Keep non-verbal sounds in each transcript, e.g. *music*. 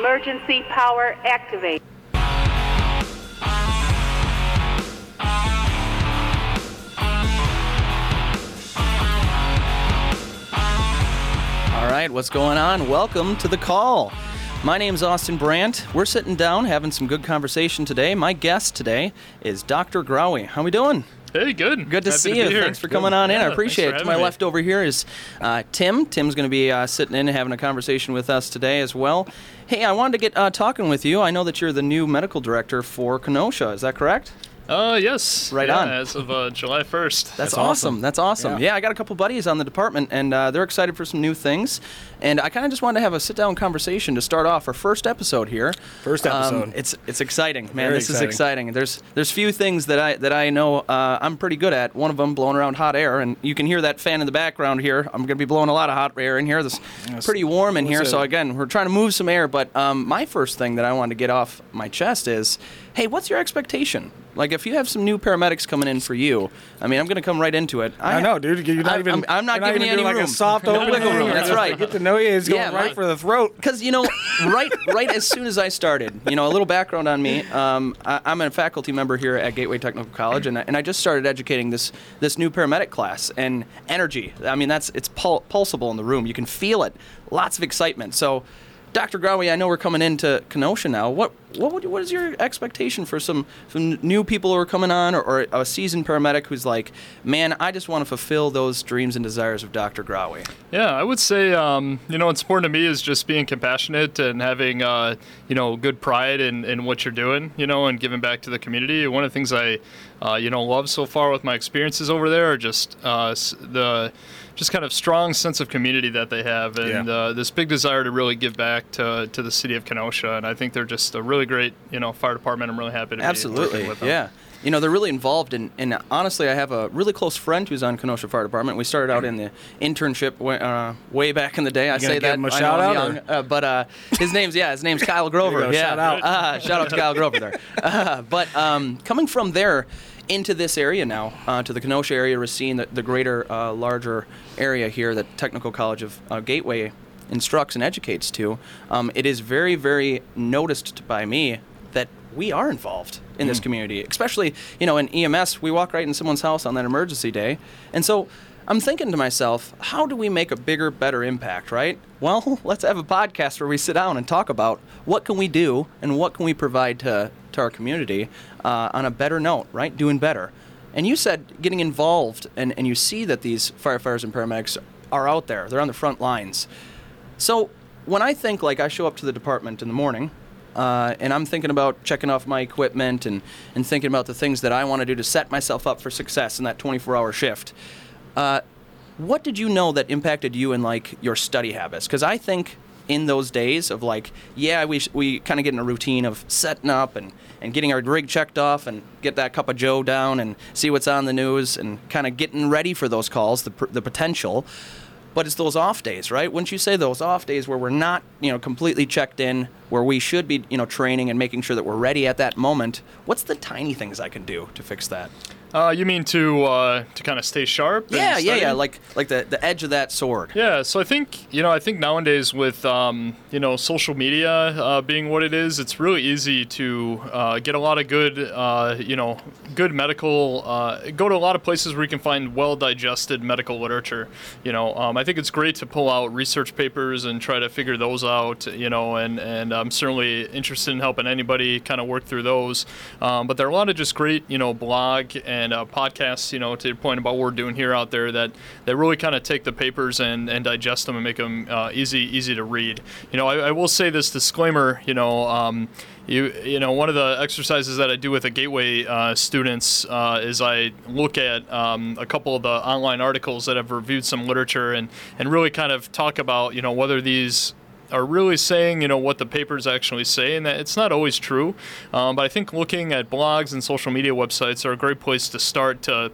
Emergency power activate. All right, what's going on? Welcome to the call. My name's Austin Brandt. We're sitting down having some good conversation today. My guest today is Dr. Growie. How we doing? Hey, good. Good to Happy see be you. here. Thanks for coming on in. I appreciate it. To my me. left over here is uh, Tim. Tim's going to be uh, sitting in and having a conversation with us today as well. Hey, I wanted to get uh, talking with you. I know that you're the new medical director for Kenosha. Is that correct? Uh, yes. Right yeah, on. As of uh, July 1st. That's, awesome. That's awesome. Yeah. I got a couple buddies on the department, and uh, they're excited for some new things. And I kind of just wanted to have a sit-down conversation to start off our first episode here. First Um, episode. it's it's exciting, man. Very this exciting. is exciting. There's there's few things that I that I know uh, I'm pretty good at. One of them blowing around hot air, and you can hear that fan in the background here. I'm gonna be blowing a lot of hot air in here. This pretty warm in here. What's So again, we're trying to move some air. But um, my first thing that I wanted to get off my chest is, hey, what's your expectation? Like if you have some new paramedics coming in for you, I mean, I'm gonna come right into it. I know, dude. You're not I'm- even. I'm- I'm not giving you even any doing like a soft No opening. room, that's right. Get to know you. Going Yeah, right for the throat. *laughs* because you know, right, right as soon as I started, you know, a little background on me. Um, I, I'm a faculty member here at Gateway Technical College, and I, and I just started educating this this new paramedic class and energy. I mean, that's it's pul- pulsable in the room. You can feel it. Lots of excitement. So. Dr. Growie, I know we're coming into Kenosha now. What what would, what is your expectation for some some new people who are coming on, or, or a seasoned paramedic who's like, man, I just want to fulfill those dreams and desires of Dr. Growie? Yeah, I would say, um, you know, what's important to me is just being compassionate and having, uh, you know, good pride in, in what you're doing, you know, and giving back to the community. One of the things I, uh, you know, love so far with my experiences over there are just uh, the just kind of strong sense of community that they have and Yeah. uh, this big desire to really give back to, to the city of Kenosha. And I think they're just a really great, you know, fire department. I'm really happy to Absolutely, working with them. yeah. You know, they're really involved in, and honestly, I have a really close friend who's on Kenosha Fire Department. We started out in the internship way, uh, way back in the day. I gonna say give that him a I know shout I'm out, young, uh, but uh, his name's yeah, his name's Kyle *laughs* Grover. go, yeah, shout out. Uh, shout out to Kyle Grover there. *laughs* Uh, but um, coming from there into this area now, uh, to the Kenosha area, Racine, the, the greater, uh, larger area here that Technical College of uh, Gateway instructs and educates to, um, it is very, very noticed by me that we are involved in this community, especially you know in EMS. We walk right in someone's house on that emergency day, and so I'm thinking to myself, how do we make a bigger, better impact? Right? Well, *laughs* let's have a podcast where we sit down and talk about what can we do and what can we provide to to our community uh, on a better note. Right? Doing better. And you said getting involved, and, and you see that these firefighters and paramedics are out there. They're on the front lines. So when I think like I show up to the department in the morning, uh, and I'm thinking about checking off my equipment and, and thinking about the things that I want to do to set myself up for success in that 24-hour shift. Uh, what did you know that impacted you in like your study habits? Because I think in those days of like, yeah, we, we kind of get in a routine of setting up and, and getting our rig checked off and get that cup of Joe down and see what's on the news and kind of getting ready for those calls, the, the potential. But it's those off days, right? Wouldn't you say those off days where we're not, you know, completely checked in, where we should be, you know, training and making sure that we're ready at that moment? What's the tiny things I can do to fix that? Uh, you mean to uh, to kind of stay sharp? Yeah, yeah, yeah. Like like the, the edge of that sword. Yeah, so I think you know I think nowadays with um, you know social media uh, being what it is, it's really easy to uh, get a lot of good uh, you know good medical uh, go to a lot of places where you can find well digested medical literature. You know, um, I think it's great to pull out research papers and try to figure those out. You know, and and I'm certainly interested in helping anybody kind of work through those. Um, but there are a lot of just great you know blog and uh, podcasts. You know, to your point about what we're doing here out there that that really kind of take the papers and, and digest them and make them uh, easy easy to read. You know, I, I will say this disclaimer. You know, um, you you know one of the exercises that I do with the Gateway uh, students uh, is I look at um, a couple of the online articles that have reviewed some literature and and really kind of talk about you know whether these are really saying, you know, what the papers actually say, and that it's not always true. Um, but I think looking at blogs and social media websites are a great place to start to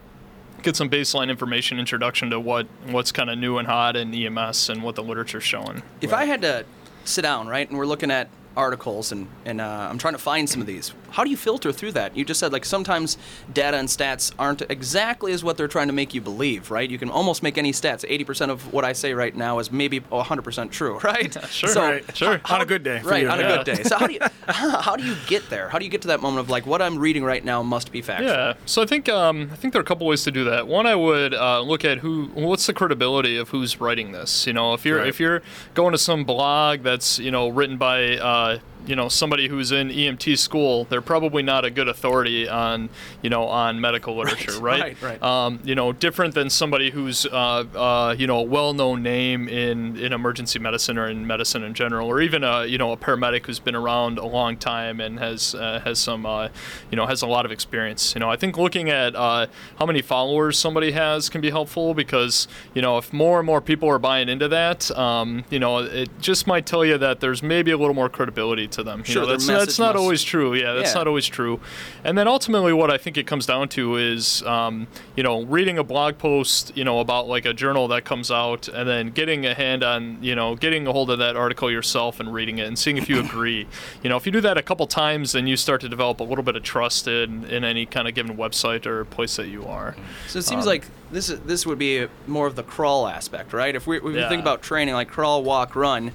get some baseline information, introduction to what what's kind of new and hot in EMS and what the literature's showing. If I had to sit down, right, and we're looking at articles and and uh, I'm trying to find some of these. How do you filter through that? You just said like sometimes data and stats aren't exactly as what they're trying to make you believe, right? You can almost make any stats. 80% of what I say right now is maybe 100% true, *laughs* right? *laughs* Sure, So, right, sure. how- On a good day right? you, on yeah. a good day. So how do you *laughs* how do you get there? How do you get to that moment of like what I'm reading right now must be factual? Yeah, so I think um, I think there are a couple ways to do that. One, I would uh, look at who, what's the credibility of who's writing this. You know, if you're Right. if you're going to some blog that's you know written by uh, uh, you know somebody who's in EMT school, they're probably not a good authority on you know on medical literature, right? right, right. Um, you know, different than somebody who's uh, uh, you know a well-known name in in emergency medicine or in medicine in general, or even a you know a paramedic who's been around a long time and has uh, has some uh, you know has a lot of experience. You know, I think looking at uh, how many followers somebody has can be helpful because you know if more and more people are buying into that, um, you know, it just might tell you that there's maybe a little more credibility to them. You Sure, know, that's that's not must- always true. Yeah, that's Yeah. not always true. And then ultimately, what I think it comes down to is, um, you know, reading a blog post, you know, about like a journal that comes out, and then getting a hand on, you know, getting a hold of that article yourself and reading it and seeing if you *coughs* agree. You know, if you do that a couple times, then you start to develop a little bit of trust in, in any kind of given website or place that you are. So it seems Um, like this is, this would be more of the crawl aspect, right? If we, if we Yeah. think about training like crawl, walk, run,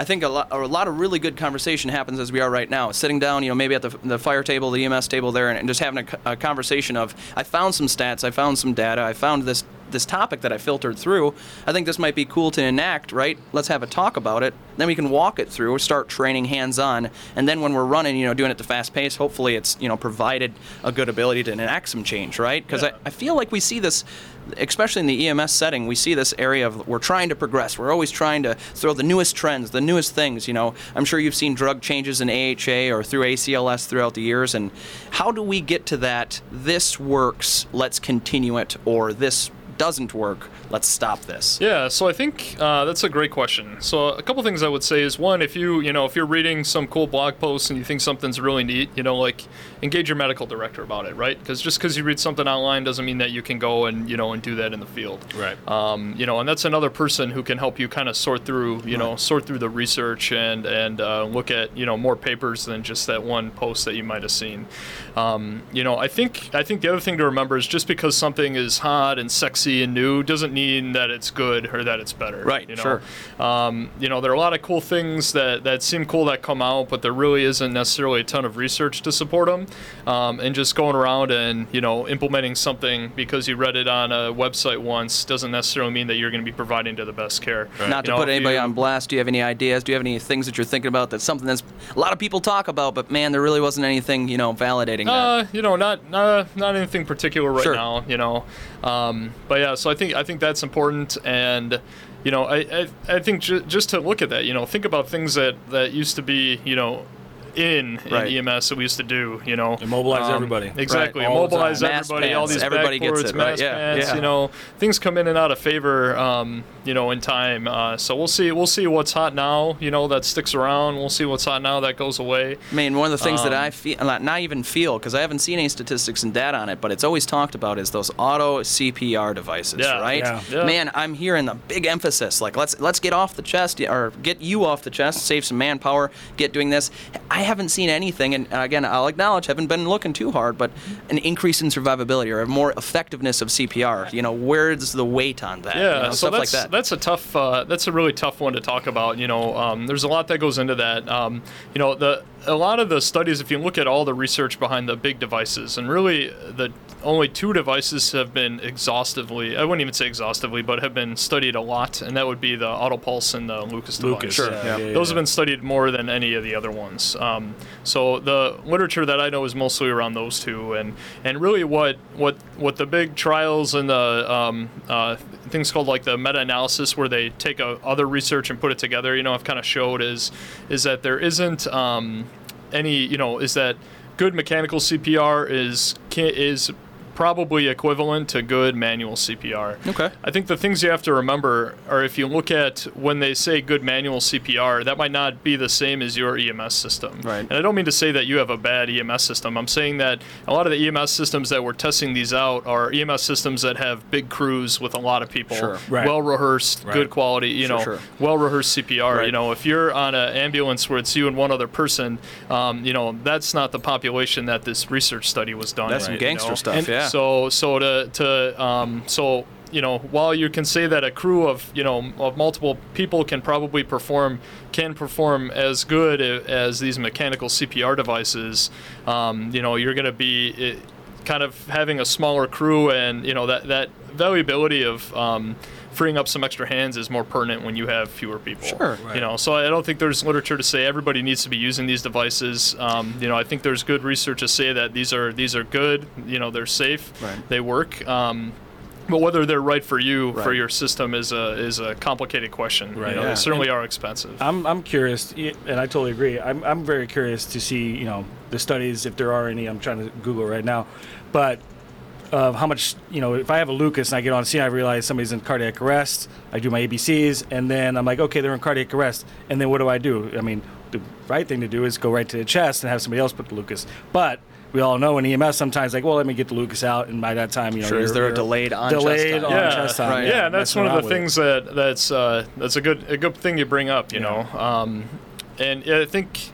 I think a lot, a lot of really good conversation happens as we are right now. Sitting down, you know, maybe at the, the fire table, the EMS table there, and, and just having a, a conversation of, I found some stats, I found some data, I found this this topic that I filtered through. I think this might be cool to enact, right? Let's have a talk about it. Then we can walk it through, start training hands on, and then when we're running, you know, doing it at the fast pace, hopefully it's, you know, provided a good ability to enact some change, right? Because Yeah. I, I feel like we see this, especially in the EMS setting, we see this area of we're trying to progress. We're always trying to throw the newest trends, the newest things. You know, I'm sure you've seen drug changes in AHA or through ACLS throughout the years. And how do we get to that? This works. Let's continue it, or this doesn't work. Let's stop this. Yeah, so I think uh, that's a great question. So a couple things I would say is one, if you you know if you're reading some cool blog posts and you think something's really neat, you know, like engage your medical director about it, right? Because just because you read something online doesn't mean that you can go and you know and do that in the field. Right. Um, you know, and that's another person who can help you kind of sort through you know sort through the research and and uh, look at you know more papers than just that one post that you might have seen. Um, you know, I think I think the other thing to remember is just because something is hot and sexy and new doesn't mean that it's good or that it's better. Right, You know? sure. Um, you know, there are a lot of cool things that, that seem cool that come out, but there really isn't necessarily a ton of research to support them. Um, and just going around and, you know, implementing something because you read it on a website once doesn't necessarily mean that you're going to be providing to the best care. Not to know, put anybody you- on blast, do you have any ideas? Do you have any things that you're thinking about that's something that's a lot of people talk about, but man, there really wasn't anything, you know, validating that? Uh, you know, not uh, not anything particular right Sure. now. You know, um, but yeah. So I think I think that's important, and you know, I I, I think ju- just to look at that, you know, think about things that that used to be, you know. In, Right. in EMS that we used to do, you know, Immobilize everybody. Exactly, Right. Immobilize time. Mask everybody. All these Everybody gets backboards, it, right? Yeah, pants, yeah. You know, things come in and out of favor. Um, you know, in time. Uh, so we'll see. We'll see what's hot now. You know, that sticks around. We'll see what's hot now that goes away. I mean, one of the things that Um, I feel, not, not even feel, because I haven't seen any statistics and data on it, but it's always talked about is those auto CPR devices, Yeah, right? yeah. Yeah. Man, I'm hearing the big emphasis, like let's let's get off the chest or get you off the chest, save some manpower, get doing this. I haven't seen anything, and again, I'll acknowledge, haven't been looking too hard, but an increase in survivability or a more effectiveness of CPR. You know, where's the weight on that? Yeah, you know, so stuff like that's that. that's a tough uh, that's a really tough one to talk about. You know, um, there's a lot that goes into that. Um, you know, the a lot of the studies, if you look at all the research behind the big devices, and really the only two devices have been exhaustively, I wouldn't even say exhaustively, but have been studied a lot, and that would be the Autopulse and the Lucas device. Lucas. Sure, Yeah, yeah. yeah, yeah, Those have been studied more than any of the other ones. Um, so the literature that I know is mostly around those two, and and really what what what the big trials and the um, uh, things called like the meta-analysis, where they take a, other research and put it together. You know, I've kind of showed is is that there isn't um, any you know is that good mechanical CPR is is probably equivalent to good manual CPR. Okay. I think the things you have to remember are if you look at when they say good manual CPR, that might not be the same as your EMS system. Right. And I don't mean to say that you have a bad EMS system. I'm saying that a lot of the EMS systems that we're testing these out are EMS systems that have big crews with a lot of people, Sure. Right. well rehearsed, Right. good quality, you Sure, know, sure. well rehearsed CPR. Right. You know, if you're on an ambulance where it's you and one other person, um, you know, that's not the population that this research study was done. That's some in, you gangster know? stuff, And yeah. So so to to um, so you know while you can say that a crew of you know of multiple people can probably perform can perform as good as these mechanical CPR devices, um, you know you're going to be it, kind of having a smaller crew and you know that that valuability of um, freeing up some extra hands is more pertinent when you have fewer people. Sure. You know, so I don't think there's literature to say everybody needs to be using these devices. Um, you know, I think there's good research to say that these are these are good. You know, they're safe. Right. They work. Um, but whether they're right for you for your system is a is a complicated question. Right. You know, Yeah. they certainly are expensive. I'm, I'm curious, and I totally agree. I'm, I'm very curious to see, you know, the studies, if there are any. I'm trying to Google right now. But of how much, you know, if I have a Lucas and I get on scene, I realize somebody's in cardiac arrest. I do my ABCs, and then I'm like, okay, they're in cardiac arrest. And then what do I do? I mean, the right thing to do is go right to the chest and have somebody else put the Lucas. But we all know in EMS sometimes like, well, let me get the Lucas out, and by that time, you know, Sure, is you're- there a you're delayed on chest delayed time? on yeah, chest time? right. Yeah, and that's one of the with it. things that that's uh, that's a good a good thing you bring up. You Yeah. know, um, and yeah, I think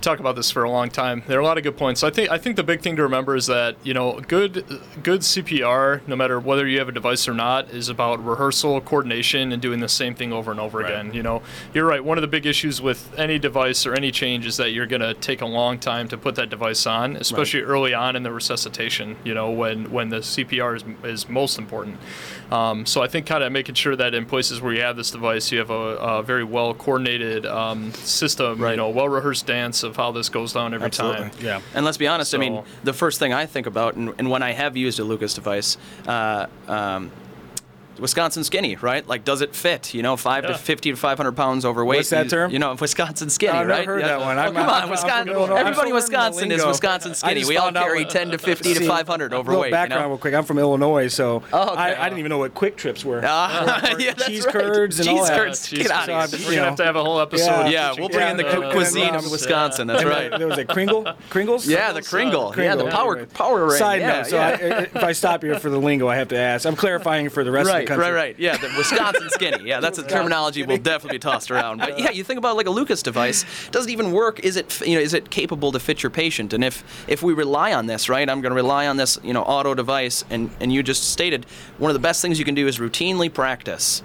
could talk about this for a long time. There are a lot of good points. I think I think the big thing to remember is that you know good good CPR, no matter whether you have a device or not, is about rehearsal, coordination, and doing the same thing over and over Right. again. You know, you're right. One of the big issues with any device or any change is that you're going to take a long time to put that device on, especially early on in the resuscitation. You know, when when the CPR is is most important. Um, so I think kind of making sure that in places where you have this device, you have a, a very well coordinated um, system. Right. You know, well rehearsed dance of how this goes down every Absolutely. time. Yeah. And let's be honest, I mean, the first thing I think about, and, and when I have used a Lucas device, uh, um, Wisconsin skinny, right? Like, does it fit? You know, five Yeah. to fifty to five hundred pounds overweight. What's that you, term? You know, Wisconsin skinny, right? I've never right? heard that one. Oh, I'm- come I'm- on, I'm Wisconsin. I'm Everybody in Wisconsin is. Wisconsin skinny. We all carry what- ten to fifty to five hundred overweight. Little background you know? real quick. I'm from Illinois, so Oh, okay. I, I didn't even know what Kwik Trips were. Ah, *laughs* yeah, cheese right. curds and all cheese that. curds. Yeah, Get cheese out of here. We're gonna know. have to have a whole episode. Yeah. Yeah, we'll bring in the Yeah, cu- uh, cuisine of Wisconsin. That's right. There was a Kringle, Kringles. Yeah, the Kringle. Yeah, the power power ring. Side note. So if I stop here for the lingo, I have to ask. I'm clarifying for the rest of the Right, country. right, right. Yeah, the Wisconsin skinny. Yeah, that's a terminology we'll definitely be tossed around. But yeah, you think about like a Lucas device. Does it even work? Is it you know is it capable to fit your patient? And if if we rely on this, right? I'm going to rely on this you know auto device. And and you just stated one of the best things you can do is routinely practice.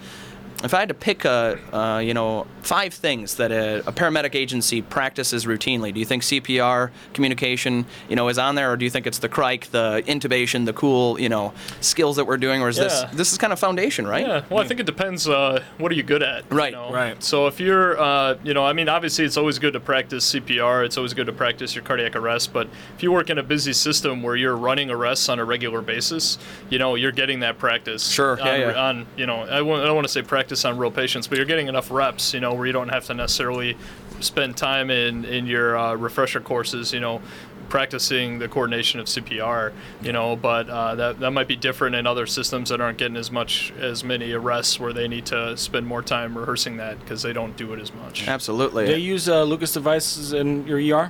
If I had to pick a, uh, you know, five things that a, a paramedic agency practices routinely, do you think CPR, communication, you know, is on there, or do you think it's the cric, the intubation, the cool, you know, skills that we're doing, or is this Yeah. this is kind of foundation, right? Yeah, well, I think it depends. Uh, what are you good at? you Right, know? right. So if you're, uh, you know, I mean, obviously it's always good to practice CPR. It's always good to practice your cardiac arrest. But if you work in a busy system where you're running arrests on a regular basis, you know, you're getting that practice. Sure, On, yeah, yeah. on you know, I won't- I don't want to say practice on real patients, but you're getting enough reps. You know, where you don't have to necessarily spend time in in your uh, refresher courses. You know. Practicing the coordination of CPR, you know, but uh, that that might be different in other systems that aren't getting as much as many arrests where they need to spend more time rehearsing that because they don't do it as much. Absolutely. They use uh, Lucas devices in your ER.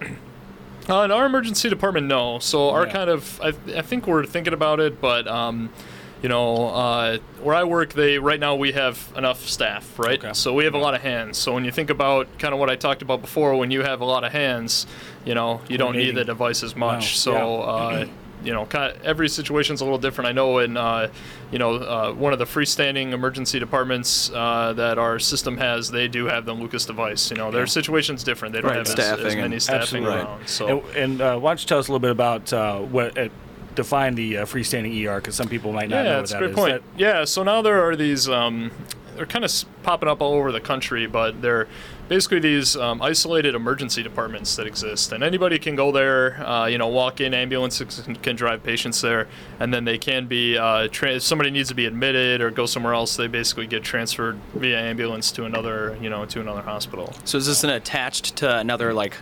Uh, in our emergency department, no. So our Yeah. kind of, I, I think we're thinking about it, but um, you know, uh, where I work, they right now we have enough staff, right? Okay. So we have a lot of hands. So when you think about kind of what I talked about before, when you have a lot of hands, you know, you don't need the device as much. Wow. So. Yeah. Uh, you know, kind of every situation's a little different. I know in, uh, you know, uh, one of the freestanding emergency departments uh, that our system has, they do have the Lucas device. You know, their situation's different. They don't Right, have as, staffing as and- many staffing Absolutely. around. So. And, and uh, why don't you tell us a little bit about uh, what uh, define the uh, freestanding ER? Because some people might not know what that's a that great is. point. That- yeah, so now there are these, um, they're kind of popping up all over the country, but they're basically these um, isolated emergency departments that exist, and anybody can go there. Uh, you know, walk in, ambulances can, can drive patients there, and then they can be. Uh, tra- if somebody needs to be admitted or go somewhere else, they basically get transferred via ambulance to another, you know, to another hospital. So is this an attached to another like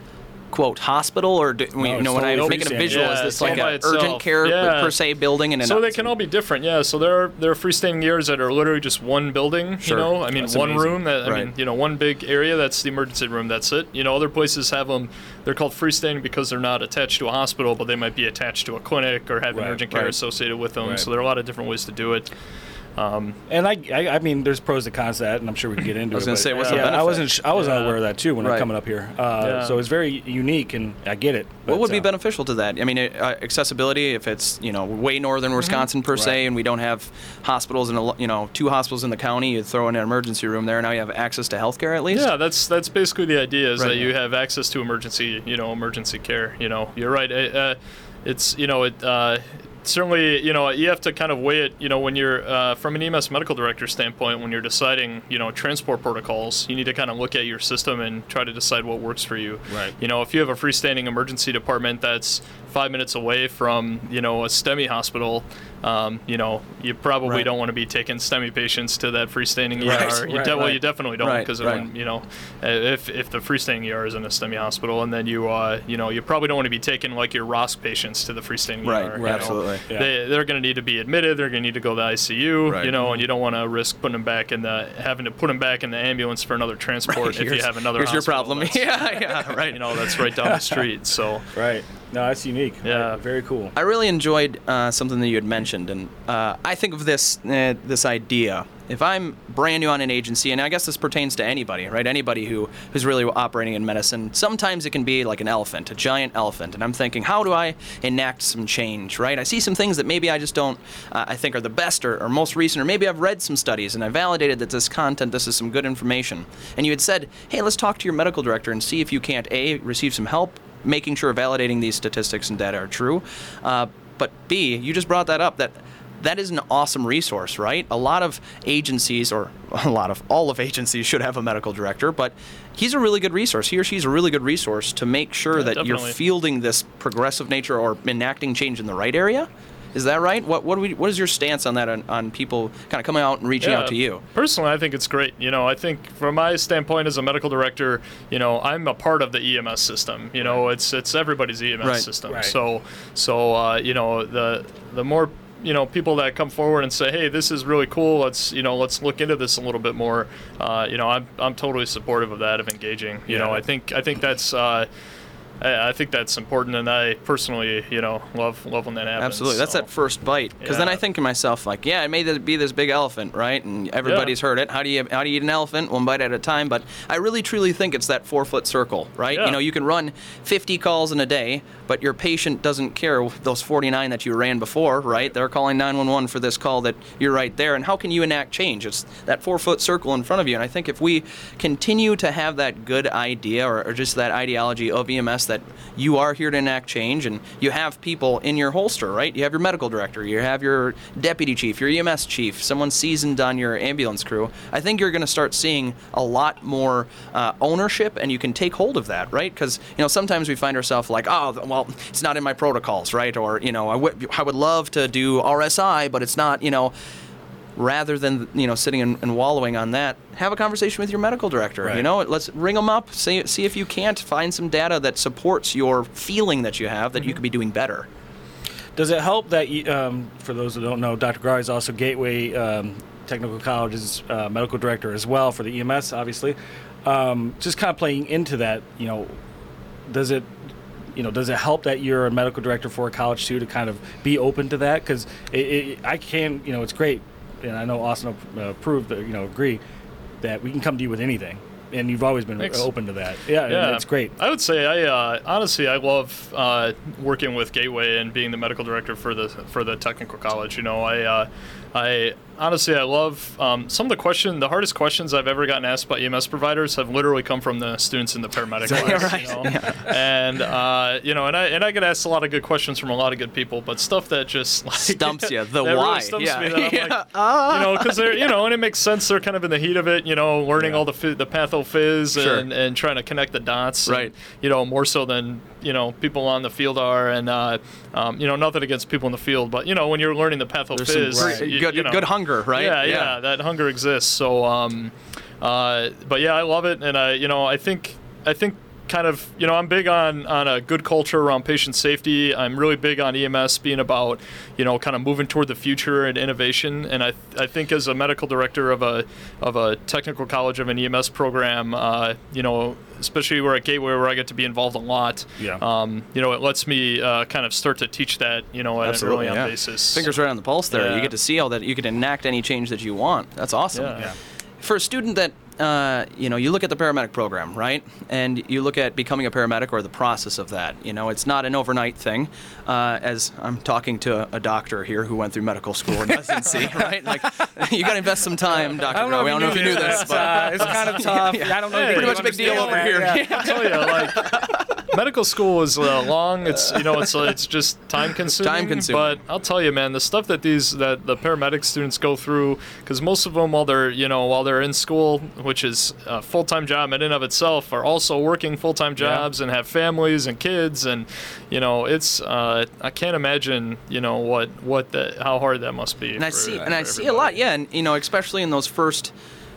quote hospital, or do, you know when I'm making a visual, Yeah, is this it's like an urgent care Yeah. per se building? And So an- they can all be different, yeah. So there are there are freestanding ERs that are literally just one building, Sure. you know. I mean, That's one amazing. room. That I Right. mean, you know, one big area. That's the emergency room. That's it. You know, other places have them. They're called freestanding because they're not attached to a hospital, but they might be attached to a clinic or have Right, urgent care right. associated with them. Right. So there are a lot of different ways to do it. And I, I, I mean, there's pros and cons to that, and I'm sure we can get into it. was gonna say, what's the yeah, I wasn't, sh- I wasn't Yeah. aware of that too when Right. I'm coming up here. Uh, Yeah. So it's very unique, and I get it. What would be uh, beneficial to that? I mean, uh, accessibility. If it's you know way northern Wisconsin per se, Right. and we don't have hospitals and you know two hospitals in the county, you throw in an emergency room there. Now you have access to healthcare at least. Yeah, that's that's basically the idea is Right. that you have access to emergency, you know, emergency care. You know, you're right. Uh, uh, it's you know it. Certainly, you know, you have to kind of weigh it. You know, when you're uh, from an EMS medical director standpoint, when you're deciding, you know, transport protocols, you need to kind of look at your system and try to decide what works for you. Right. You know, if you have a freestanding emergency department that's five minutes away from, you know, a STEMI hospital, um, you know, you probably Right. don't want to be taking STEMI patients to that freestanding Right, ER. You right, de- well, you definitely don't because right. you know, if if the freestanding ER is in a STEMI hospital, and then you uh, you know, you probably don't want to be taking like your ROSC patients to the freestanding Right, ER. right, absolutely. Yeah. They they're going to need to be admitted. They're going to need to go to the ICU. Right. You know, and you don't want to risk putting them back in the having to put them back in the ambulance for another transport *laughs* if you have another. Here's your problem. *laughs* that's, yeah, yeah, right. You know, that's right down the *laughs* street. So. Right. No, that's unique. Yeah. Right, Very cool. I really enjoyed uh, something that you had mentioned, and uh, I think of this uh, this idea. If I'm brand new on an agency, and I guess this pertains to anybody, right? Anybody who who's really operating in medicine. Sometimes it can be like an elephant, a giant elephant, and I'm thinking, how do I enact some change, right? I see some things that maybe I just don't, uh, I think are the best or, or most recent, or maybe I've read some studies and I validated that this content, this is some good information. And you had said, hey, let's talk to your medical director and see if you can't a receive some help making sure validating these statistics and data are true. Uh, but B, you just brought that up that that is an awesome resource, right? A lot of agencies, or a lot of all of agencies, should have a medical director, but he's a really good resource. He or she's a really good resource to make sure Yeah, that you're fielding this progressive nature or enacting change in the right area. Is that right? What what, do we, what is your stance on that on, on people kind of coming out and reaching out to you? Personally, I think it's great. You know, I think from my standpoint as a medical director, you know, I'm a part of the EMS system. You know, it's it's everybody's EMS Right. system. Right. So so uh, you know the the more you know people that come forward and say, hey, this is really cool. Let's you know let's look into this a little bit more. Uh, you know, I'm I'm totally supportive of that of engaging. You know, I think I think that's. Uh, I I think that's important, and I personally, you know, love love when that happens. Absolutely, that's so. that first bite. Because then I think to myself, like, yeah, it may be this big elephant, right? And everybody's heard it. How do you how do you eat an elephant? One bite at a time. But I really truly think it's that four foot circle, right? Yeah. You know, you can run 50 calls in a day, but your patient doesn't care those 49 that you ran before, right? They're calling 911 for this call that you're right there. And how can you enact change? It's that four foot circle in front of you. And I think if we continue to have that good idea or, or just that ideology of EMS that you are here to enact change and you have people in your holster, right? You have your medical director, you have your deputy chief, your EMS chief, someone seasoned on your ambulance crew. I think you're going to start seeing a lot more uh, ownership and you can take hold of that, right? Because, you know, sometimes we find ourselves like, oh, well, it's not in my protocols, right? Or, you know, I would I would love to do RSI, but it's not, you know, rather than you know sitting and, and wallowing on that have a conversation with your medical director you know let's ring them up see, see if you can't find some data that supports your feeling that you have that you could be doing better Does it help that, you, um, for those who don't know, Dr. Gar is also Gateway um, Technical College's uh, medical director as well for the EMS, obviously. Um, just kind of playing into that, you know, does it, you know, does it help that you're a medical director for a college too to kind of be open to that? Because I can, you know, it's great, and I know Austin will uh, that, you know, agree that we can come to you with anything, and you've always been Thanks. open to that. Yeah, Yeah, it's great. I would say I uh, honestly I love uh, working with Gateway and being the medical director for the for the technical college. You know, I uh, I honestly I love um, some of the question the hardest questions I've ever gotten asked by EMS providers have literally come from the students in the paramedic class. right. You know? And uh, you know, and I and I get asked a lot of good questions from a lot of good people, but stuff that just like, Stumps you, *laughs* the why. Really stumps Yeah. me that *laughs* Yeah. like, you know, because they're you know, and it makes sense. They're kind of in the heat of it, you know, learning Yeah. all the phy- the pathophys Sure. and and trying to connect the dots. and, Right. you know, more so than you know people on the field are, and uh, um, you know, nothing against people in the field, but you know, when you're learning the There's pathophys, some Right. you- good, you know. good hunger right Yeah, yeah, that hunger exists. So, um, uh, but yeah, I love it, and I, you know, I think, I think kind of you know I'm big on on a good culture around patient safety. I'm really big on EMS being about you know kind of moving toward the future and innovation. And I I think as a medical director of a of a technical college of an EMS program, uh, you know especially we're at Gateway where I get to be involved a lot. Yeah. Um, you know it lets me uh, kind of start to teach that you know at an early on yeah. basis. Fingers right on the pulse there. Yeah. You get to see all that. You can enact any change that you want. That's awesome. Yeah. Yeah. For a student that, uh, you know, you look at the paramedic program, right? And you look at becoming a paramedic or the process of that. You know, it's not an overnight thing. Uh, as I'm talking to a doctor here who went through medical school and residency, *laughs* right? Like, *laughs* you got to invest some time, Dr. Growe. *laughs* I don't know if you knew this, It's, but uh, it's kind of tough. I don't know. if Hey, pretty much a big deal over that. here. Yeah. I tell you, like medical school is uh, long. It's you know, it's uh, it's just time consuming. Time-consuming. But I'll tell you, man, the stuff that these that the paramedic students go through, because most of them, while they're you know while they're in school, which is a full time job in and of itself, are also working full time jobs and have families and kids, and you know, it's uh, I can't imagine you know what what the how hard that must be. and I see and I for see a lot, yeah, and you know, especially in those first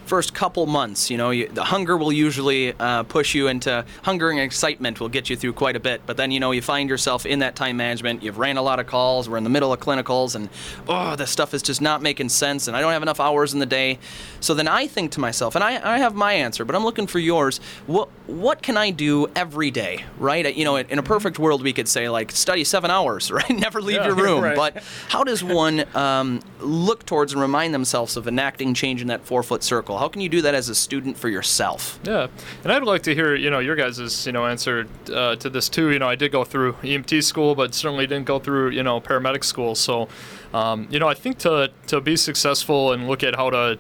first couple months, you know, you, the hunger will usually uh, push you into hunger and excitement will get you through quite a bit. But then you know, you find yourself in that time management. You've ran a lot of calls. We're in the middle of clinicals, and oh, this stuff is just not making sense, and I don't have enough hours in the day. So then I think to myself, and I, I have my answer, but I'm looking for yours. What what can I do every day, right? You know, in a perfect world, we could say like study seven hours, *laughs* right? Never leave Yeah, *laughs* your room, right. but how does one um, look towards and remind themselves of enacting change in that four foot circle? How can you do that as a student for yourself? Yeah, and I'd like to hear you know your guys' you know answer uh, to this too. You know, I did go through EMT school, but certainly didn't go through you know paramedic school. So, um, you know, I think to to be successful and look at how to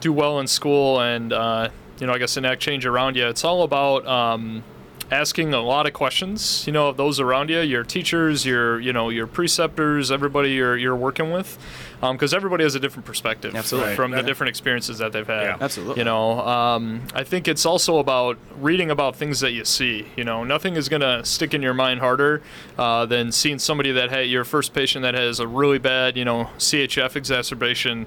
do well in school and uh, you know I guess enact change around you, it's all about. Um, asking a lot of questions you know of those around you your teachers your you know your preceptors everybody you're, you're working with because everybody has a different perspective Absolutely. from the different experiences that they've had Yeah. Absolutely. you know um, i think it's also about reading about things that you see you know nothing is going to stick in your mind harder uh, than seeing somebody that had your first patient that has a really bad you know chf exacerbation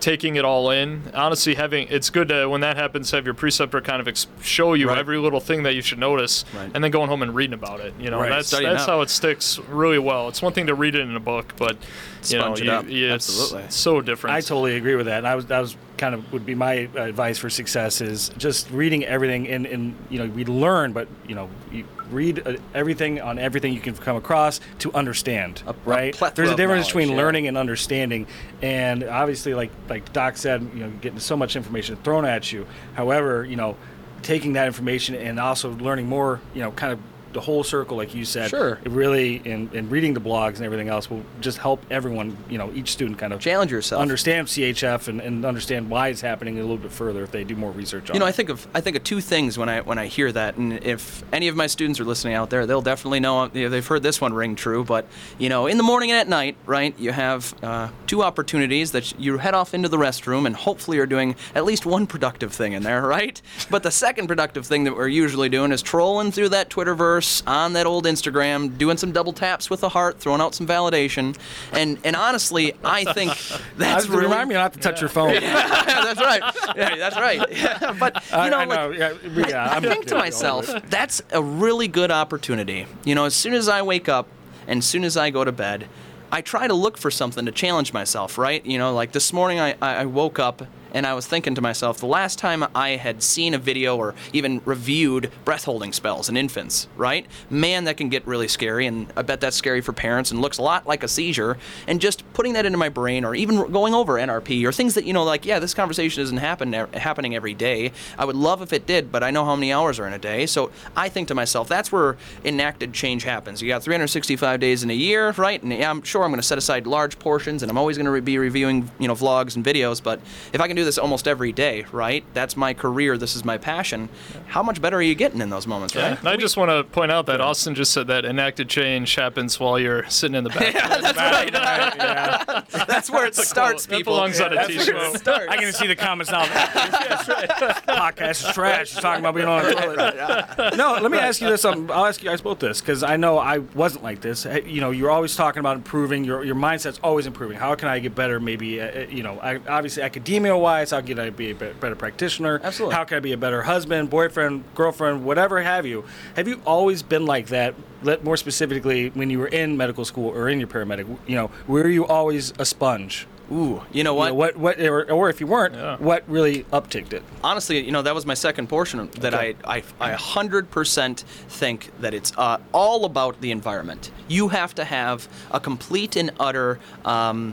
taking it all in honestly having it's good to when that happens have your preceptor kind of ex- show you Right. every little thing that you should notice Right. and then going home and reading about it you know Right. that's Studying that's up. how it sticks really well it's one thing to read it in a book but you Sponge it know up. you, you- it's Absolutely. so different I totally agree with that. And I was that was kind of would be my advice for success is just reading everything and, and you know we learn, but you know you read uh, everything on everything you can come across to understand. A- a right? plethora There's a difference between yeah. learning and understanding, and obviously, like like Doc said, you know, getting so much information thrown at you. However, you know, taking that information and also learning more, you know, kind of the whole circle, like you said, Sure. it really in, and reading the blogs and everything else will just help everyone, you know, each student kind of Challenge yourself. understand CHF and, and understand why it's happening a little bit further if they do more research on You know, it. I think of I think of two things when I when I hear that, and if any of my students are listening out there, they'll definitely know you know, they've heard this one ring true. But you know, in the morning and at night, right? You have uh, two opportunities that you head off into the restroom, and hopefully you're doing at least one productive thing in there, *laughs* right? But the second productive thing that we're usually doing is trolling through that Twitterverse on that old Instagram, doing some double taps with the heart, throwing out some validation, and and honestly, I think *laughs* *laughs* that's I- really remind me not to touch your phone. *laughs* that's right. Yeah, that's right. Yeah, but you know, I like, know. Yeah, yeah, I I'm think to myself, that's a really good opportunity. You know, as soon as I wake up and as soon as I go to bed, I try to look for something to challenge myself, right? You know, like this morning I, I woke up and I was thinking to myself, the last time I had seen a video or even reviewed breath holding spells in infants, right? Man, that can get really scary, and I bet that's scary for parents and looks a lot like a seizure. And just putting that into my brain, or even going over NRP, or things that, you know, like, yeah, this conversation isn't happen, happening every day. I would love if it did, but I know how many hours are in a day. So I think to myself, that's where enacted change happens. You got 365 days in a year, right? And yeah, I'm sure I'm going to set aside large portions, and I'm always going to be reviewing, you know, vlogs and videos. But if I can do this almost every day, right? That's my career. This is my passion. How much better are you getting in those moments, right? And I just want to point out that Austin just said that enacted change happens while you're sitting in the back. *laughs* yeah, that's right. *laughs* yeah. That's where it starts, That people. belongs on a That's t-shirt. where it starts. I can see the comments now. *laughs* Podcast is trash. He's talking about being on the toilet. No, let me ask you this. Um, I'll ask you guys both this because I know I wasn't like this. You know, you're always talking about improving. Your your mindset's always improving. How can I get better? Maybe uh, uh, you know, I, obviously academia wise. Wise? How can I be a better practitioner? Absolutely. How can I be a better husband, boyfriend, girlfriend, whatever have you? Have you always been like that? Let more specifically, when you were in medical school or in your paramedic, you know, were you always a sponge? Ooh, you know You what? know, what, what, or, or if you weren't, Yeah. what really upticked it? honestly, you know, that was my second portion that Okay. I, I, I 100% think that it's uh, all about the environment. You have to have a complete and utter um,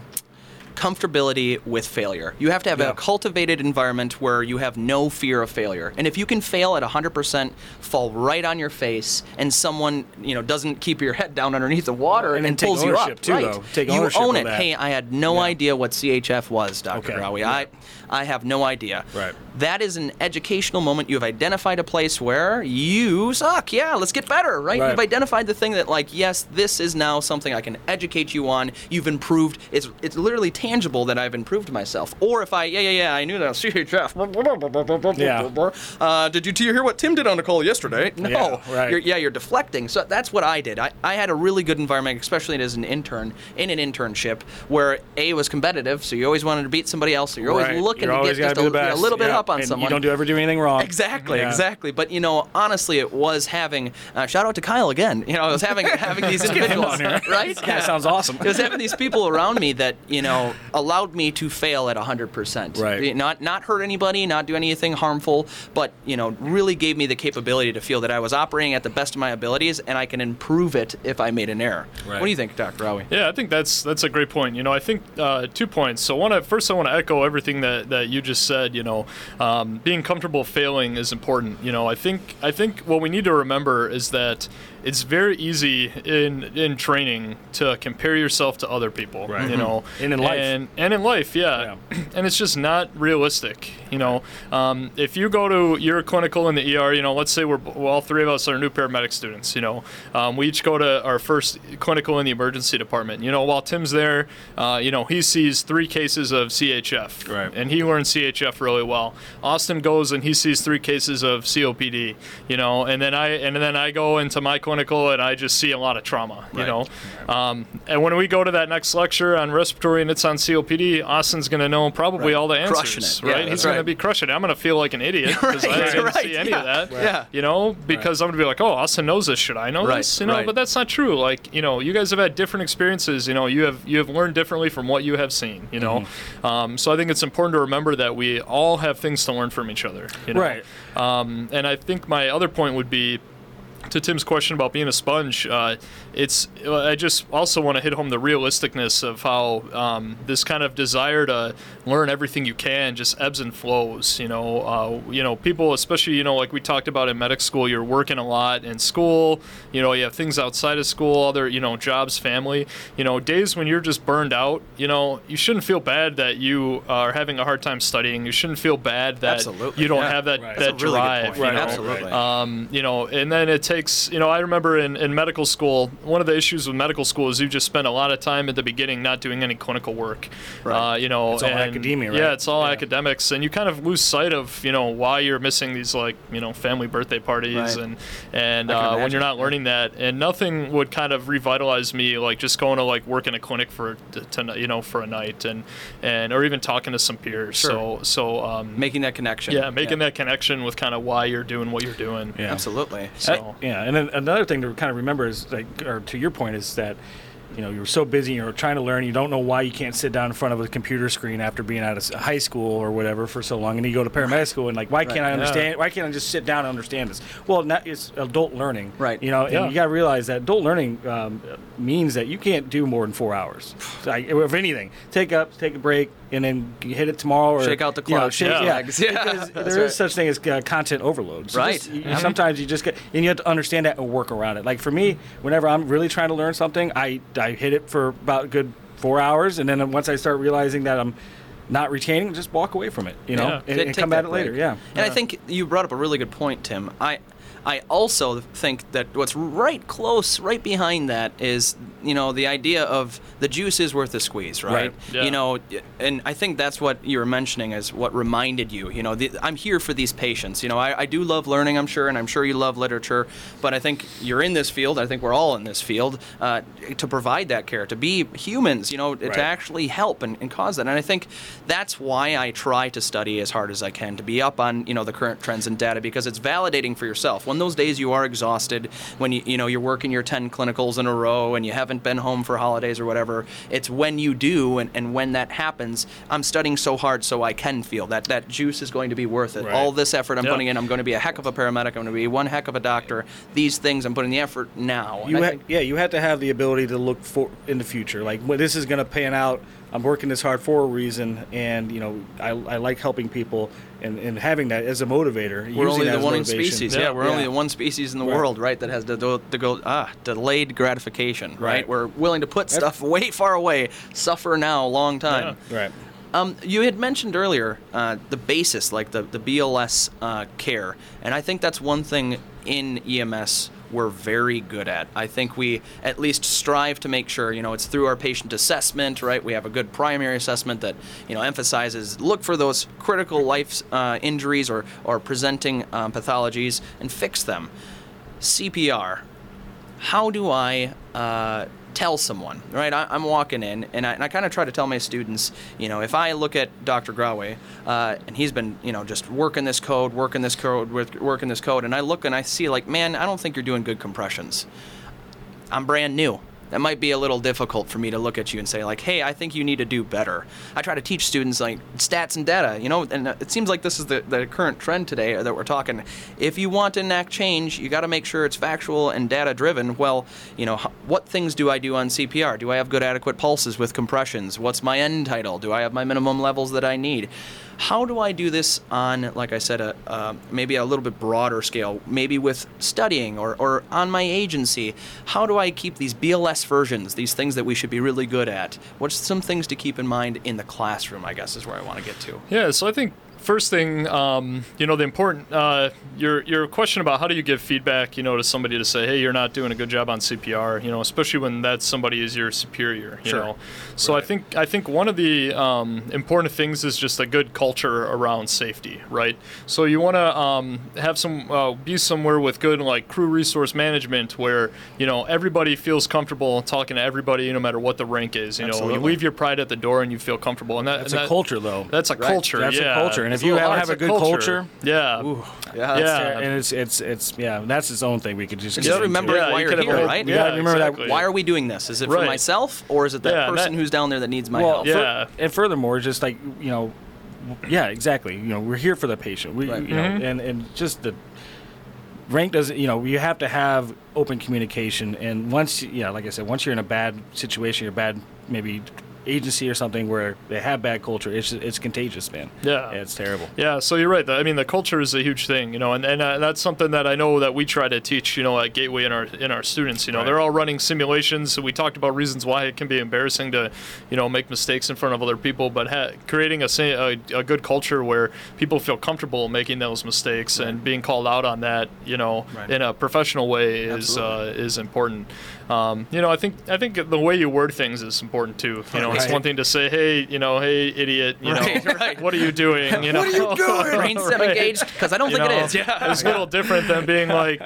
comfortability with failure. You have to have Yeah. a cultivated environment where you have no fear of failure. And if you can fail at 100%, fall right on your face, and someone, you know, doesn't keep your head down underneath the water And and, pulls you up, too, right? though. Take you own it. that. Hey, I had no Yeah. idea what CHF was, Dr. Okay. Yeah. I, I have no idea. Right. That is an educational moment. You have identified a place where you suck. Yeah, let's get better, right? Right. You've identified the thing that, like, yes, this is now something I can educate you on. You've improved. It's it's literally tangible that I've improved myself. Or if I, yeah, yeah, yeah, I knew that *laughs* CHF. Yeah. Uh, did you t- hear what Tim did on the call yesterday? No. Yeah, right. You're, yeah, you're deflecting. So that's what I did. I, I had a really good environment, especially as an intern in an internship where A was competitive, so you always wanted to beat somebody else. So you're always Right. looking You're to always get just a, a little bit Yeah. up on and someone. You don't do ever do anything wrong. Exactly, Yeah. exactly. But you know, honestly, it was having uh, shout out to Kyle again. You know, I was having having these *laughs* individuals, right? *laughs* That sounds awesome. It was having these people around me that you know allowed me to fail at 100%. Right. Not not hurt anybody, not do anything harmful, but you know really gave me the capability to feel that I was operating at the best of my abilities and I can improve it if I made an error. Right. What do you think, Dr. Rowie? Yeah, I think that's that's a great point. You know, I think uh, two points. So one, first, I want to echo everything that, that you just said. You know, um, being comfortable failing is important. You know, I think I think what we need to remember is that it's very easy in in training to compare yourself to other people. Right. You know, And in life. and, and in life, yeah. *clears throat* and it's just not realistic. You know, um, if you go to your clinical in the ER, you know, let's say we're well, all three of us are new paramedic students. You know, um, we each go to our first clinical in the emergency department. You know, while Tim's there, uh, you know, he sees three cases of CHF, Right. and he learns CHF really well. Austin goes and he sees three cases of COPD. You know, and then I and then I go into my clinical and I just see a lot of trauma. You Right. know, um, and when we go to that next lecture on respiratory and it's on COPD, Austin's going to know probably Right. all the answers. Yeah, right? that's He's going to be crushing it. I'm going to feel like an idiot *laughs* because I didn't see any of that. yeah. You know, because I'm going to be like, oh, Austin knows this. Should I know this? You know, but that's not true. Like, you know, you guys have had different experiences. You know, you have you have learned differently from what you have seen. You know, Mm-hmm. um, so I think it's important to remember that we all have things to learn from each other. You know? Right. Um, and I think my other point would be to Tim's question about being a sponge, uh, it's I just also want to hit home the realisticness of how um, this kind of desire to learn everything you can just ebbs and flows. You know, uh, you know, people, especially you know, like we talked about in medic school, you're working a lot in school. You know, you have things outside of school, other you know, jobs, family. You know, days when you're just burned out. You know, you shouldn't feel bad that you are having a hard time studying. You shouldn't feel bad that Absolutely, you don't yeah. have that Right. that That's a really good drive. point. you know? Absolutely. Um, you know, and then it takes, you know, I remember in, in medical school, one of the issues with medical school is you just spend a lot of time at the beginning not doing any clinical work. Right. Uh, you know, It's all and- academia, right? Yeah, it's all Yeah. academics, and you kind of lose sight of, you know, why you're missing these like, you know, family birthday parties Right. and and uh, when you're not yeah. learning that, and nothing would kind of revitalize me like just going to like work in a clinic for to, to, you know for a night and and or even talking to some peers. Sure. So so um, Making that connection. yeah, making that connection with kind of why you're doing what you're doing. Yeah. Absolutely. So- Uh, yeah, and then another thing to kind of remember is like, or to your point is that, you know, you're so busy, you're trying to learn, you don't know why you can't sit down in front of a computer screen after being out of high school or whatever for so long, and you go to paramedic school and like, why can't I Yeah. understand? Why can't I just sit down and understand this? Well, not, it's adult learning, Right. You know, and you got to realize that adult learning um, means that you can't do more than four hours. Like, if anything, take up, take a break, and then hit it tomorrow or Shake out the you know, shake- yeah. yeah. *laughs* Yeah, because there is right. such thing as uh, content overload. So Right. just- you- Mhm. Sometimes you just get, and you have to understand that and work around it. Like for me, whenever I'm really trying to learn something, I I hit it for about a good four hours, and then once I start realizing that I'm not retaining, just walk away from it. You know, Yeah. and, and come at it later. Yeah. And I think you brought up a really good point, Tim. I I also think that what's right close, right behind that is, you know, the idea of the juice is worth the squeeze, right? Right. Yeah. You know, and I think that's what you were mentioning is what reminded you. You know, the, I'm here for these patients. You know, I, I do love learning, I'm sure, and I'm sure you love literature, but I think you're in this field. I think we're all in this field uh, to provide that care, to be humans. You know, Right. to actually help and, and cause that. And I think that's why I try to study as hard as I can to be up on you know the current trends and data because it's validating for yourself. When those days you are exhausted, when you you know you're working your 10 clinicals in a row and you haven't been home for holidays or whatever, it's when you do and, and when that happens. I'm studying so hard so I can feel that that juice is going to be worth it. Right. All this effort I'm Yeah. putting in, I'm going to be a heck of a paramedic. I'm going to be one heck of a doctor. These things I'm putting the effort now. You ha- think- yeah, you have to have the ability to look for in the future. Like, well, this is going to pan out. I'm working this hard for a reason, and you know, I, I like helping people and, and having that as a motivator. We're only the one motivation. species. Yeah. Yeah, we're Yeah. only the one species in the Right. world, right, that has the, the, the go, ah, delayed gratification, right? Right. We're willing to put stuff way far away, suffer now, long time. Right. Um, you had mentioned earlier uh, the basis, like the, the BLS uh, care, and I think that's one thing in EMS we're very good at. I think we at least strive to make sure, you know, it's through our patient assessment, right? We have a good primary assessment that, you know, emphasizes look for those critical life uh, injuries or, or presenting um, pathologies and fix them. CPR, how do I uh, tell someone, right? I, I'm walking in, and I, I kind of try to tell my students, you know, if I look at Dr. Grawe, uh, and he's been, you know, just working this code, working this code, working this code, and I look and I see, like, man, I don't think you're doing good compressions. I'm brand new. That might be a little difficult for me to look at you and say, like, hey, I think you need to do better. I try to teach students, like, stats and data, you know, and it seems like this is the, the current trend today that we're talking. If you want to enact change, you got to make sure it's factual and data driven. Well, you know, what things do I do on CPR? Do I have good, adequate pulses with compressions? What's my end tidal? Do I have my minimum levels that I need? How do I do this on, like I said, a, maybe a little bit broader scale, maybe with studying or, or on my agency? How do I keep these BLS versions, these things that we should be really good at? What's some things to keep in mind in the classroom, I guess, is where I want to get to. Yeah, so I think first thing, um, you know, the important uh, your your question about how do you give feedback, you know, to somebody to say, hey, you're not doing a good job on CPR, you know, especially when that somebody is your superior, you Sure. know. So I think I think one of the um, important things is just a good culture around safety, right? So you want to um, have some uh, be somewhere with good like crew resource management where you know everybody feels comfortable talking to everybody, no matter what the rank is. You know, you leave your pride at the door and you feel comfortable, and that That's and a that- culture, though. That's a Right. culture. That's yeah. a culture, and It's if you have, have a good culture, yeah, Yeah, Yeah. and it's it's it's yeah, that's its own thing. We could just And get just remember Yeah, why you you're could have a here, whole- right? You gotta Yeah, remember that- Why are we doing this? Is it for Right. myself, or is it that Yeah, person that- who's down there that needs my well, help? fur- Yeah. and furthermore, just like you know, yeah, exactly. You know, we're here for the patient. We, Right. you know, Mm-hmm. and and just the rank doesn't. You know, you have to have open communication. And once, yeah, like I said, once you're in a bad situation, you're bad, maybe agency or something where they have bad culture, it's it's contagious, man. Yeah. it's terrible. Yeah, so you're right. I mean, the culture is a huge thing, you know, and, and uh, that's something that I know that we try to teach, you know, at Gateway in our in our students. You know, Right. they're all running simulations. So we talked about reasons why it can be embarrassing to, you know, make mistakes in front of other people, but ha- creating a, a a good culture where people feel comfortable making those mistakes and being called out on that, you know, Right. in a professional way is uh, is important. Um, you know, I think I think the way you word things is important too. You know, it's one thing to say, hey, you know, hey, idiot, you Right, know, right. what are you doing? You know, What are you doing? *laughs* Brain stem Right. engaged? Because I don't You think know, it is. Yeah. It's a little different than being like,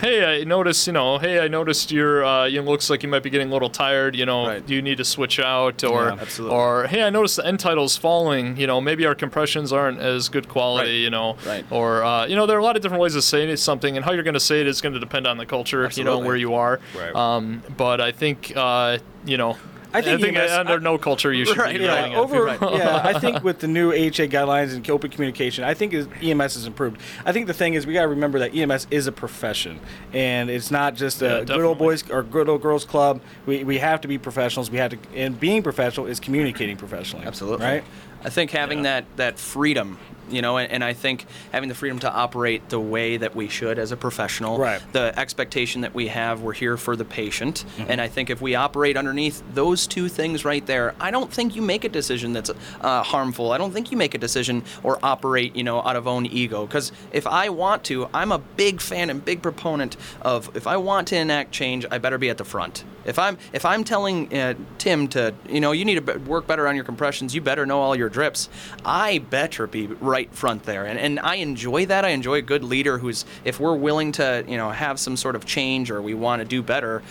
hey, I noticed, you know, hey, I noticed you're, uh, you looks like you might be getting a little tired. You know, Right. you need to switch out, or, Yeah, or hey, I noticed the end tidal's falling. You know, maybe our compressions aren't as good quality. Right. You know, Right. or uh, you know, there are a lot of different ways of saying something, and how you're going to say it is going to depend on the culture. You know, where you are. Right. Um, but I think, uh, you know. I think EMS under I- no culture you should Right, be right. Yeah, at over. people. yeah, I think *laughs* with the new AHA guidelines and open communication, I think EMS has improved. I think the thing is we got to remember that EMS is a profession, and it's not just a Yeah, good old boys or good old girls club. We, we have to be professionals. We have to, and being professional is communicating professionally. Absolutely. Right. I think having Yeah. that that freedom, you know, and, and I think having the freedom to operate the way that we should as a professional, Right. the expectation that we have, we're here for the patient, Mm-hmm. and I think if we operate underneath those two things right there, I don't think you make a decision that's uh, harmful. I don't think you make a decision or operate, you know, out of own ego. Because if I want to, I'm a big fan and big proponent of if I want to enact change, I better be at the front. If I'm if I'm telling uh, Tim to, you know, you need to work better on your compressions, you better know all your drips. I better be right front there, and and I enjoy that. I enjoy a good leader who's if we're willing to, you know, have some sort of change or we want to do better.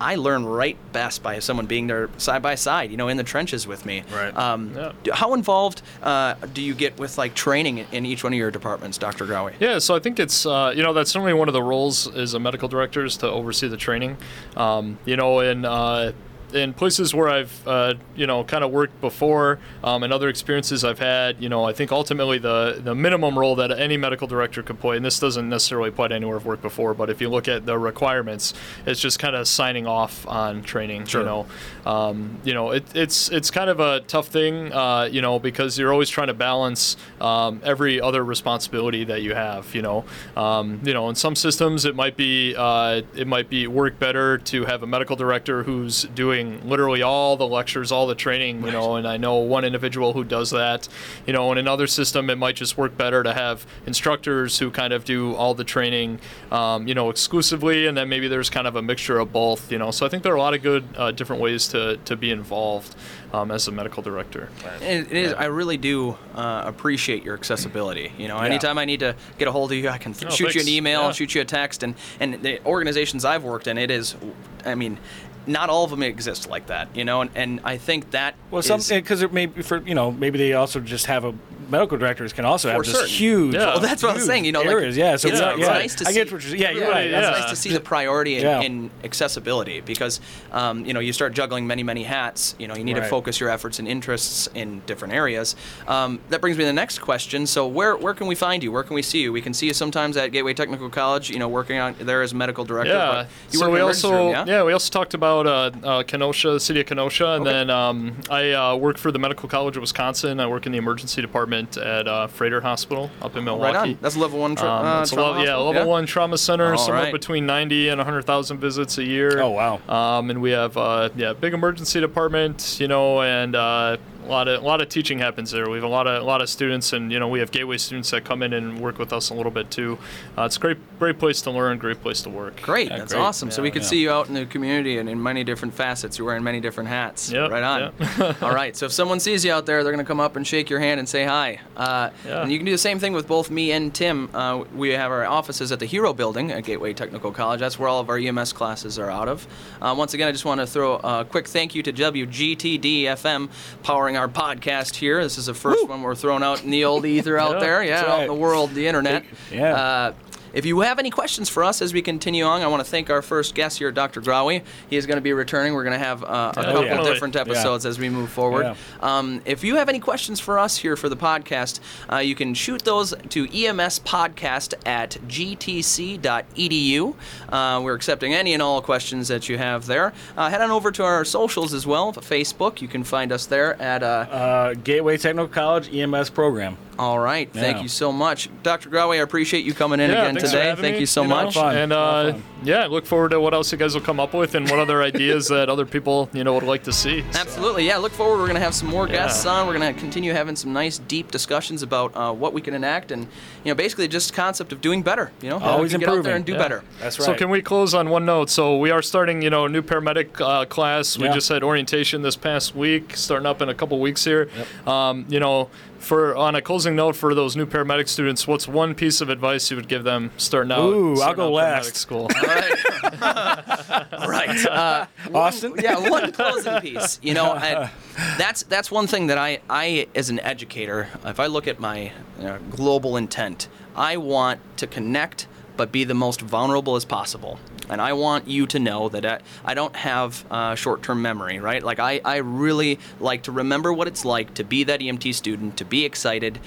I learn right best by someone being there side by side, you know, in the trenches with me. Right. Um, Yeah. How involved uh, do you get with like training in- each one of your departments, Dr. Growie? Yeah, so I think it's uh, you know that's certainly one of the roles as a medical director is to oversee the training. Um, you know, in uh, in places where I've uh, you know kind of worked before um, and other experiences I've had, you know, I think ultimately the the minimum role that any medical director could play, and this doesn't necessarily apply to anywhere I've worked before, but if you look at the requirements, it's just kind of signing off on training. Sure. You know, um, you know, it, it's it's kind of a tough thing, uh, you know, because you're always trying to balance um, every other responsibility that you have. You know, um, you know, in some systems it might be uh, it might be work better to have a medical director who's doing literally all the lectures, all the training. You know, and I know one individual who does that. You know, in another system it might just work better to have instructors who kind of do all the training, um, you know, exclusively, and then maybe there's kind of a mixture of both. You know, so I think there are a lot of good uh, different ways to to be involved um, as a medical director. It, it is. I really do uh, appreciate your accessibility. You know, anytime I need to get a hold of you, I can th- Oh, shoot you an email, Yeah. shoot you a text, and and the organizations I've worked in, it is. I mean, not all of them exist like that. You know, and, and I think that Well, some because it may be for you know maybe they also just have a medical directors can also have For this certain. huge. Yeah. Well, that's what I was huge saying. You know, like, areas. yeah. So it's, yeah, it's yeah. nice to I see. get what you're. Yeah, you're Right, right. yeah. That's It's nice to see the priority in, Yeah. in accessibility because um, you know you start juggling many many hats. You know you need to focus your efforts and interests in different areas. Um, that brings me to the next question. So where where can we find you? Where can we see you? We can see you sometimes at Gateway Technical College. You know working on there as medical director. Yeah. But you so work we in also room, yeah. we also talked about uh, uh, Kenosha, the city of Kenosha, and Okay. then um, I uh, work for the Medical College of Wisconsin. I work in the emergency department at uh, Froedtert Hospital up in Milwaukee. Right on. That's level one. Tra- Um, uh, it's trauma level, yeah, hospital? level one trauma center, All somewhere right. between 90 and 100,000 visits a year. Oh, wow. Um, and we have uh, yeah, big emergency department, you know, and uh, a lot of a lot of teaching happens there. We have a lot of a lot of students, and you know, we have gateway students that come in and work with us a little bit too. Uh, it's a great great place to learn, great place to work. Great, Yeah, that's great. awesome. so we Yeah, can yeah. see you out in the community and in many different facets. You're wearing many different hats. Yep, right on. *laughs* All right. So if someone sees you out there, they're going to come up and shake your hand and say hi. Uh, Yeah. And you can do the same thing with both me and Tim. Uh, we have our offices at the Hero Building at Gateway Technical College. That's where all of our EMS classes are out of. Uh, once again, I just want to throw a quick thank you to WGTD FM powering our podcast here. This is the first one we're throwing out in the old ether out there. Yeah, out in the world, the internet. Yeah. Uh, if you have any questions for us as we continue on, I want to thank our first guest here, Dr. Grawi. He is going to be returning. We're going to have uh, a Yeah, couple definitely. different episodes as we move forward. Yeah. Um, if you have any questions for us here for the podcast, uh, you can shoot those to emspodcast at gtc.edu. Uh, we're accepting any and all questions that you have there. Uh, head on over to our socials as well. Facebook, you can find us there at. Uh, Uh, Gateway Technical College EMS program. all right. Thank you so much. Dr. Grawi, I appreciate you coming in Yeah, again today. Thank me, you so know, much. Fun. And A lot of uh, fun. yeah, look forward to what else you guys will come up with and what other *laughs* ideas that other people you know would like to see. So, Absolutely, yeah. Look forward. We're going to have some more guests Yeah. on. We're going to continue having some nice, deep discussions about uh, what we can enact, and you know, basically just concept of doing better. You know, how Always we can get out there and do Yeah. better. That's right. So can we close on one note? So we are starting, you know, a new paramedic uh, class. We Yeah. just had orientation this past week, starting up in a couple weeks here. Um, you know, for on a closing note for those new paramedic students, what's one piece of advice you would give them starting out? Ooh, I'll go out last. School. *laughs* *laughs* All right. Uh, *laughs* Austin? yeah, one closing piece. You know, and that's that's one thing that I, I as an educator, if I look at my uh, global intent, I want to connect, but be the most vulnerable as possible. And I want you to know that I, I don't have uh, short-term memory, right? Like I, I really like to remember what it's like to be that EMT student, to be excited,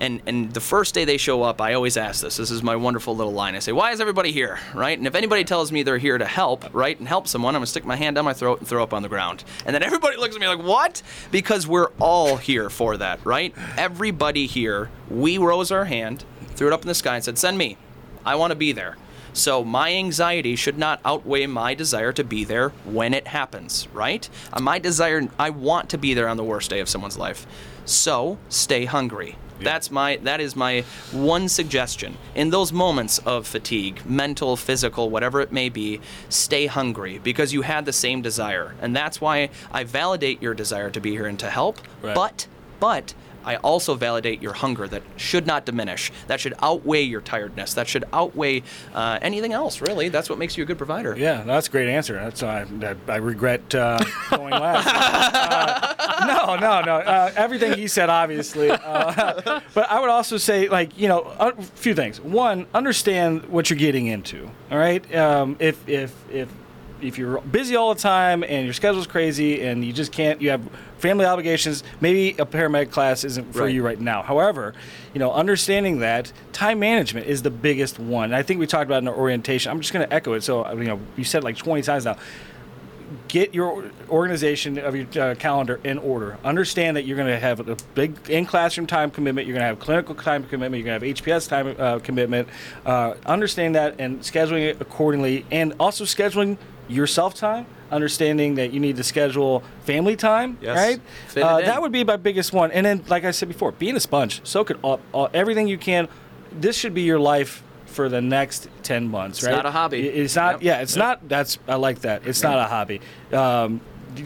And and the first day they show up, I always ask this. This is my wonderful little line. I say, "Why is everybody here?" Right? And if anybody tells me they're here to help, right, and help someone, I'm gonna stick my hand down my throat and throw up on the ground. And then everybody looks at me like, "What?" Because we're all here for that, right? Everybody here, we rose our hand, threw it up in the sky, and said, "Send me. I want to be there." So my anxiety should not outweigh my desire to be there when it happens, right? Uh, My desire, I want to be there on the worst day of someone's life. So stay hungry. That's my that is my one suggestion. In those moments of fatigue, mental, physical, whatever it may be, stay hungry because you had the same desire. And that's why I validate your desire to be here and to help. Right. But but I also validate your hunger that should not diminish. That should outweigh your tiredness. That should outweigh uh, anything else, really. That's what makes you a good provider. Yeah, that's a great answer. That's uh, that I regret uh, going last. *laughs* Uh, no, no, no. Uh, everything he said, obviously. Uh, but I would also say, like, you know, a few things. One, understand what you're getting into. All right. Um, if if if if you're busy all the time and your schedule's crazy and you just can't, you have family obligations, maybe a paramedic class isn't for Right. you right now. However, you know, understanding that time management is the biggest one. And I think we talked about in our orientation. I'm just going to echo it. So, you know, you said like 20 times now. Get your organization of your uh, calendar in order. Understand that you're going to have a big in classroom time commitment. You're going to have clinical time commitment. You're going to have HPS time uh, commitment. Uh, understand that and scheduling it accordingly, and also scheduling yourself time. Understanding that you need to schedule family time, Yes. right? Uh, that would be my biggest one. And then, like I said before, being a sponge, soak it up, all, everything you can. This should be your life for the next 10 months, right? It's not a hobby. It's not, Yep. yeah, it's not, that's, I like that. It's not a hobby. Um,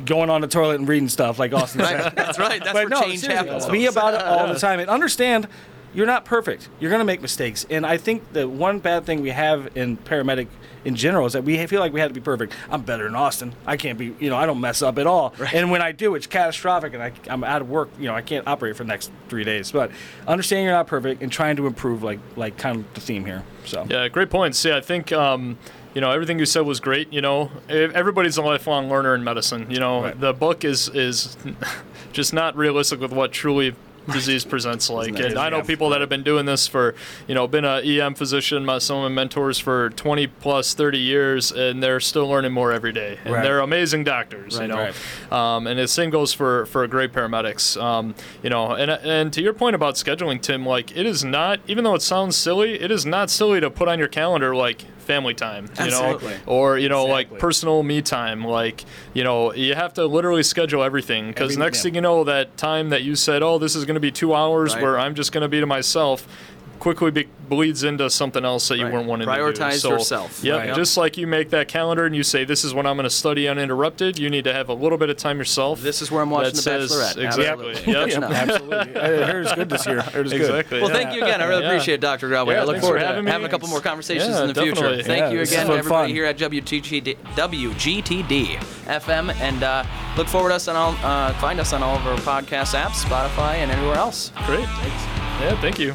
going on the toilet and reading stuff like Austin said. Right. That's right. That's But where no, change happens. Be about it all the *laughs* time and understand you're not perfect. You're going to make mistakes. And I think the one bad thing we have in paramedic in general is that we feel like we have to be perfect. I'm better than Austin. I can't be, you know, I don't mess up at all. And when I do, it's catastrophic and I, I'm out of work. You know, I can't operate for the next three days. But understanding you're not perfect and trying to improve, like, like kind of the theme here. So. Yeah, great points. Yeah, I think um, you know everything you said was great. You know, everybody's a lifelong learner in medicine. You know, Right. the book is is *laughs* just not realistic with what truly disease presents like. And I know people that have been doing this for, you know, been a EM physician, my, some of my mentors for 20 plus 30 years, and they're still learning more every day. And Right. they're amazing doctors, Right, you know. right. Um, and the same goes for for great paramedics. Um, you know, and and to your point about scheduling, Tim, like it is not, even though it sounds silly, it is not silly to put on your calendar like family time, you know, or you know Exactly. like personal me time. Like you know, you have to literally schedule everything because Every- next yeah. thing you know, that time that you said, oh, this is going to be two hours Right. where I'm just going to be to myself. Quickly be- bleeds into something else that you Right. weren't wanting to do. Prioritize So, yourself. Yeah, Right. just like you make that calendar and you say, "This is when I'm going to study uninterrupted." You need to have a little bit of time yourself. This is where I'm watching that The says- Bachelorette. Exactly. *laughs* Absolutely. Yep. Catching. Absolutely. I heard it's good this year. I heard it's good. Exactly. Well, yeah. thank you again. I really Yeah. appreciate it, Dr. Grauway. Yeah, I look forward for to having me. having a couple more conversations Yeah, in the future. Thank Yeah, you again, to everybody fun. here at WGTD, WGTD FM, and uh, look forward to us on all. Uh, find us on all of our podcast apps, Spotify, and anywhere else. Great. Thanks. Yeah, thank you.